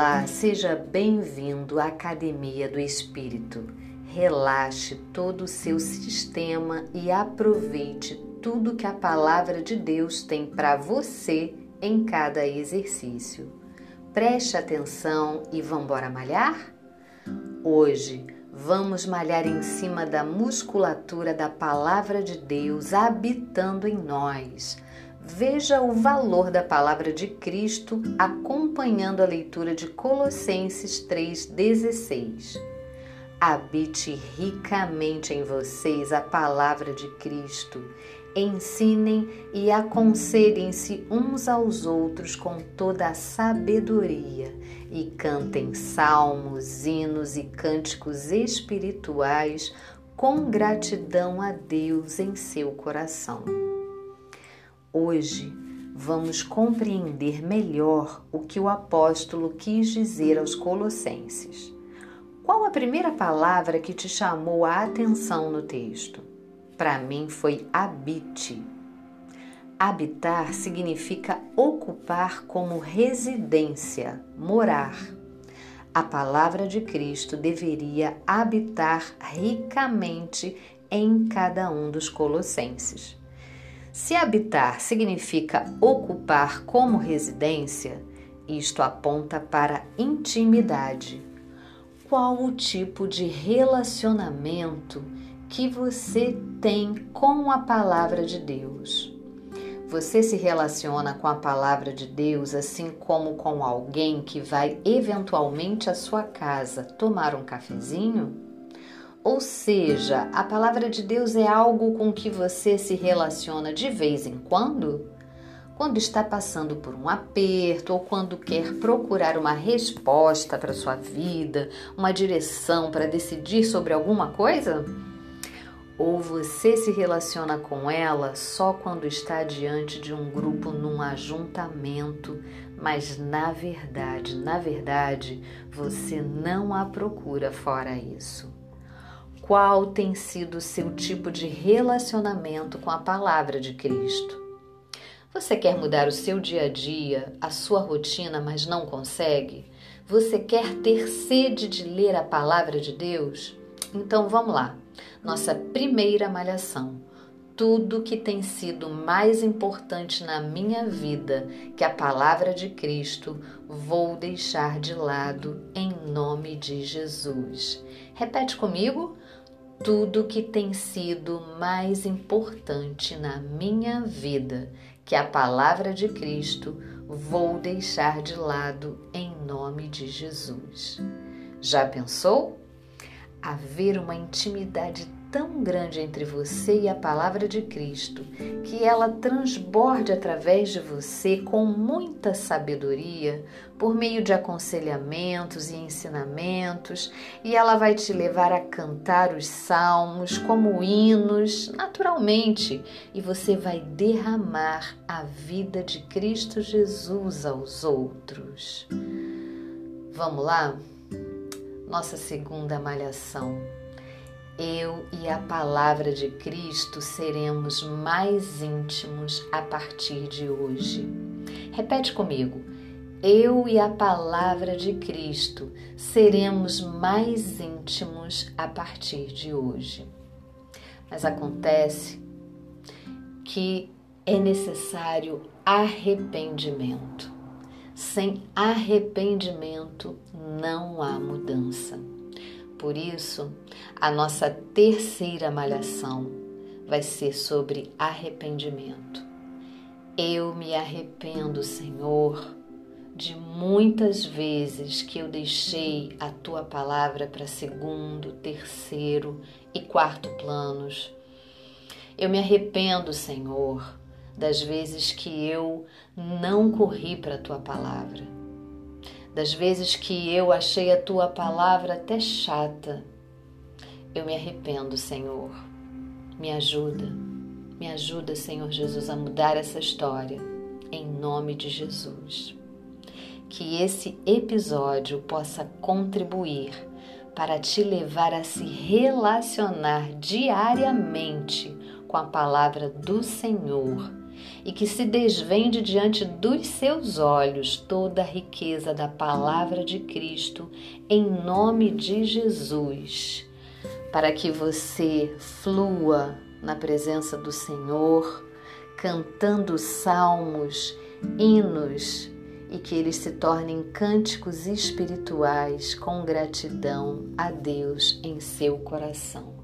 Olá, seja bem-vindo à Academia do Espírito. Relaxe todo o seu sistema e aproveite tudo que a palavra de Deus tem para você em cada exercício. Preste atenção e vamos embora malhar? Hoje vamos malhar em cima da musculatura da palavra de Deus habitando em nós Veja o valor da palavra de Cristo acompanhando a leitura de Colossenses 3,16. Habite ricamente em vocês a palavra de Cristo. Ensinem e aconselhem-se uns aos outros com toda a sabedoria e cantem salmos, hinos e cânticos espirituais com gratidão a Deus em seu coração. Hoje vamos compreender melhor o que o apóstolo quis dizer aos Colossenses. Qual a primeira palavra que te chamou a atenção no texto? Para mim foi habite. Habitar significa ocupar como residência, morar. A palavra de Cristo deveria habitar ricamente em cada um dos colossenses. Se habitar significa ocupar como residência, isto aponta para intimidade. Qual o tipo de relacionamento que você tem com a palavra de Deus? Você se relaciona com a palavra de Deus assim como com alguém que vai eventualmente à sua casa tomar um cafezinho? Ou seja, a palavra de Deus é algo com que você se relaciona de vez em quando? Quando está passando por um aperto ou quando quer procurar uma resposta para sua vida, uma direção para decidir sobre alguma coisa? Ou você se relaciona com ela só quando está diante de um grupo num ajuntamento, mas na verdade, na verdade, você não a procura fora isso? Qual tem sido o seu tipo de relacionamento com a palavra de Cristo? Você quer mudar o seu dia a dia, a sua rotina, mas não consegue? Você quer ter sede de ler a palavra de Deus? Então vamos lá. Nossa primeira malhação. Tudo que tem sido mais importante na minha vida que a palavra de Cristo, vou deixar de lado em nome de Jesus. Repete comigo tudo que tem sido mais importante na minha vida, que a palavra de Cristo, vou deixar de lado em nome de Jesus. Já pensou? Haver uma intimidade tão grande entre você e a palavra de Cristo que ela transborde através de você com muita sabedoria, por meio de aconselhamentos e ensinamentos, e ela vai te levar a cantar os salmos como hinos, naturalmente, e você vai derramar a vida de Cristo Jesus aos outros. Vamos lá? Nossa segunda malhação eu e a palavra de Cristo seremos mais íntimos a partir de hoje. Repete comigo. Eu e a palavra de Cristo seremos mais íntimos a partir de hoje. Mas acontece que é necessário arrependimento. Sem arrependimento não há mudança. Por isso, a nossa terceira malhação vai ser sobre arrependimento. Eu me arrependo, Senhor, de muitas vezes que eu deixei a tua palavra para segundo, terceiro e quarto planos. Eu me arrependo, Senhor, das vezes que eu não corri para a tua palavra das vezes que eu achei a tua palavra até chata. Eu me arrependo, Senhor. Me ajuda, me ajuda, Senhor Jesus, a mudar essa história, em nome de Jesus. Que esse episódio possa contribuir para te levar a se relacionar diariamente com a palavra do Senhor e que se desvende diante dos seus olhos toda a riqueza da palavra de Cristo, em nome de Jesus, para que você flua na presença do Senhor, cantando salmos, hinos e que eles se tornem cânticos espirituais com gratidão a Deus em seu coração.